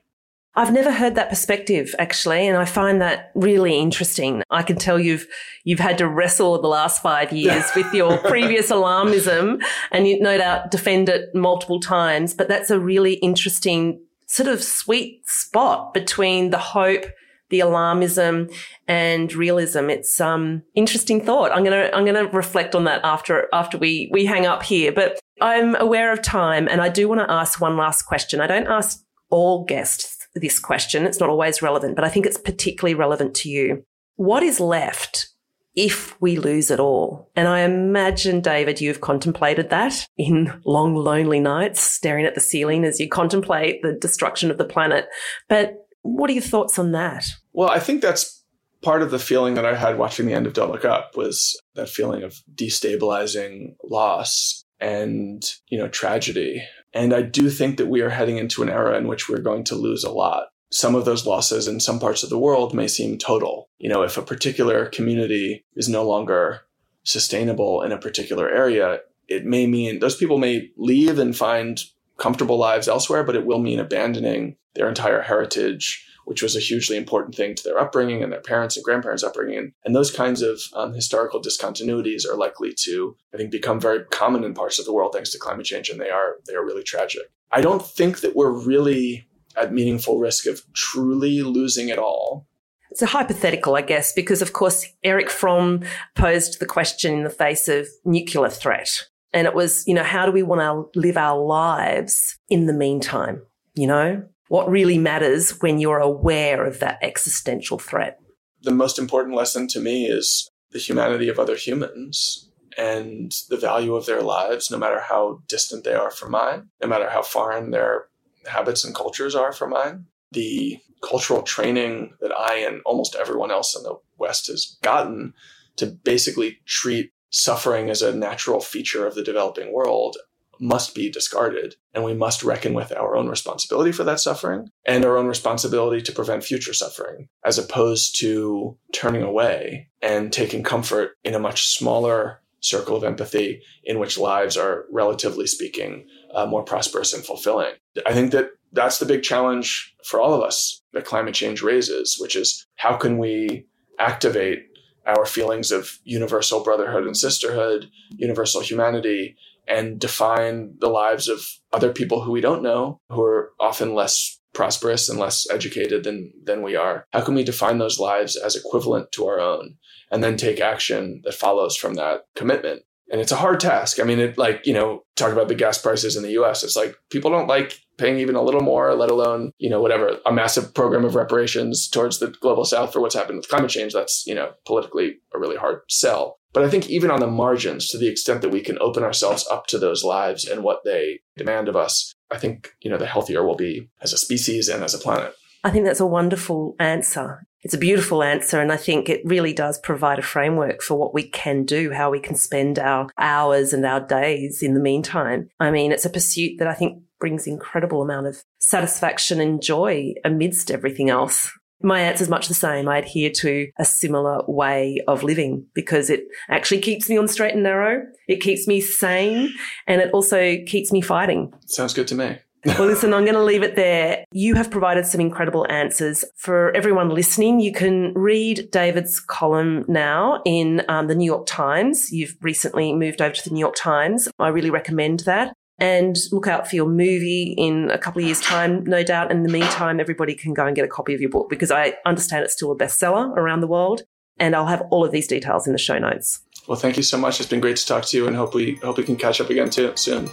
I've never heard that perspective actually, and I find that really interesting. I can tell you've you've had to wrestle the last five years with your previous alarmism, and you no doubt defend it multiple times. But that's a really interesting sort of sweet spot between the hope, the alarmism, and realism. It's um interesting thought. I'm gonna I'm gonna reflect on that after after we we hang up here. But I'm aware of time, and I do want to ask one last question. I don't ask all guests this question. It's not always relevant, but I think it's particularly relevant to you. What is left if we lose it all? And I imagine, David, you've contemplated that in long, lonely nights, staring at the ceiling as you contemplate the destruction of the planet. But what are your thoughts on that? Well, I think that's part of the feeling that I had watching the end of Don't Look Up was that feeling of destabilizing loss and, you know, tragedy. And I do think that we are heading into an era in which we're going to lose a lot. Some of those losses in some parts of the world may seem total. You know, if a particular community is no longer sustainable in a particular area, it may mean those people may leave and find comfortable lives elsewhere, but it will mean abandoning their entire heritage, which was a hugely important thing to their upbringing and their parents and grandparents' upbringing. And those kinds of um, historical discontinuities are likely to, I think, become very common in parts of the world thanks to climate change, and they are they are really tragic. I don't think that we're really at meaningful risk of truly losing it all. It's a hypothetical, I guess, because of course Erich Fromm posed the question in the face of nuclear threat. And it was, you know, how do we want to live our lives in the meantime? You know, what really matters when you're aware of that existential threat. The most important lesson to me is the humanity of other humans and the value of their lives, no matter how distant they are from mine, no matter how foreign their habits and cultures are from mine. The cultural training that I and almost everyone else in the West has gotten to basically treat suffering as a natural feature of the developing world must be discarded. And we must reckon with our own responsibility for that suffering and our own responsibility to prevent future suffering, as opposed to turning away and taking comfort in a much smaller circle of empathy in which lives are, relatively speaking, uh, more prosperous and fulfilling. I think that that's the big challenge for all of us that climate change raises, which is how can we activate our feelings of universal brotherhood and sisterhood, universal humanity, and define the lives of other people who we don't know, who are often less prosperous and less educated than, than we are? How can we define those lives as equivalent to our own and then take action that follows from that commitment? And it's a hard task. I mean, it like, you know, talk about the gas prices in the US. It's like people don't like paying even a little more, let alone, you know, whatever, a massive program of reparations towards the global south for what's happened with climate change. That's, you know, politically a really hard sell. But I think even on the margins, to the extent that we can open ourselves up to those lives and what they demand of us, I think, you know, the healthier we'll be as a species and as a planet. I think that's a wonderful answer. It's a beautiful answer. And I think it really does provide a framework for what we can do, how we can spend our hours and our days in the meantime. I mean, it's a pursuit that I think brings incredible amount of satisfaction and joy amidst everything else. My answer is much the same. I adhere to a similar way of living because it actually keeps me on straight and narrow. It keeps me sane and it also keeps me fighting. Sounds good to me. Well, listen, I'm going to leave it there. You have provided some incredible answers. For everyone listening, you can read David's column now in um, the New York Times. You've recently moved over to the New York Times. I really recommend that and look out for your movie in a couple of years' time, no doubt. In the meantime, everybody can go and get a copy of your book because I understand it's still a bestseller around the world. And I'll have all of these details in the show notes. Well, thank you so much. It's been great to talk to you, and hope we hope we can catch up again too soon.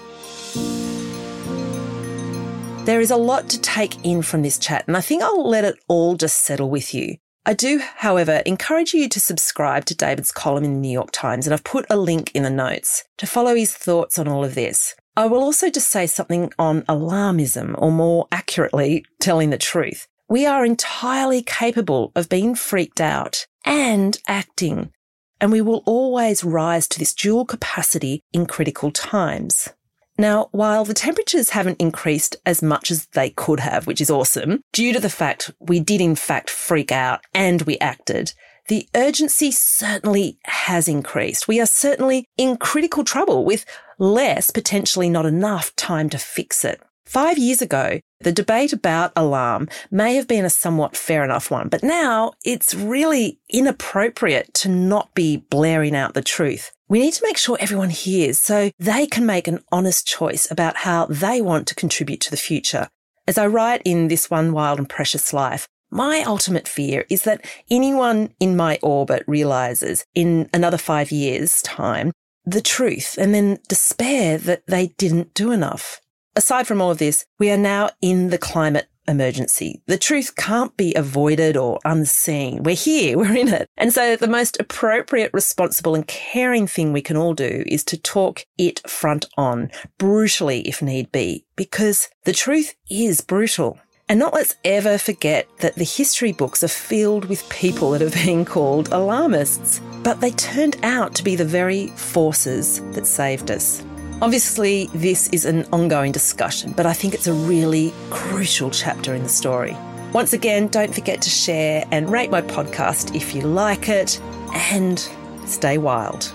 There is a lot to take in from this chat, and I think I'll let it all just settle with you. I do, however, encourage you to subscribe to David's column in the New York Times, and I've put a link in the notes to follow his thoughts on all of this. I will also just say something on alarmism, or more accurately, telling the truth. We are entirely capable of being freaked out and acting, and we will always rise to this dual capacity in critical times. Now, while the temperatures haven't increased as much as they could have, which is awesome, due to the fact we did in fact freak out and we acted, the urgency certainly has increased. We are certainly in critical trouble with less, potentially not enough time to fix it. Five years ago, the debate about alarm may have been a somewhat fair enough one, but now it's really inappropriate to not be blaring out the truth. We need to make sure everyone hears so they can make an honest choice about how they want to contribute to the future. As I write in This One Wild and Precious Life, my ultimate fear is that anyone in my orbit realizes in another five years' time the truth and then despair that they didn't do enough. Aside from all of this, we are now in the climate emergency. The truth can't be avoided or unseen. We're here, we're in it. And so the most appropriate, responsible and caring thing we can all do is to talk it front on, brutally if need be, because the truth is brutal. And not let's ever forget that the history books are filled with people that have been called alarmists, but they turned out to be the very forces that saved us. Obviously, this is an ongoing discussion, but I think it's a really crucial chapter in the story. Once again, don't forget to share and rate my podcast if you like it, and stay wild.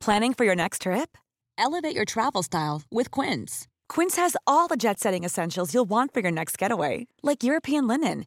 Planning for your next trip? Elevate your travel style with Quince. Quince has all the jet setting essentials you'll want for your next getaway, like European linen,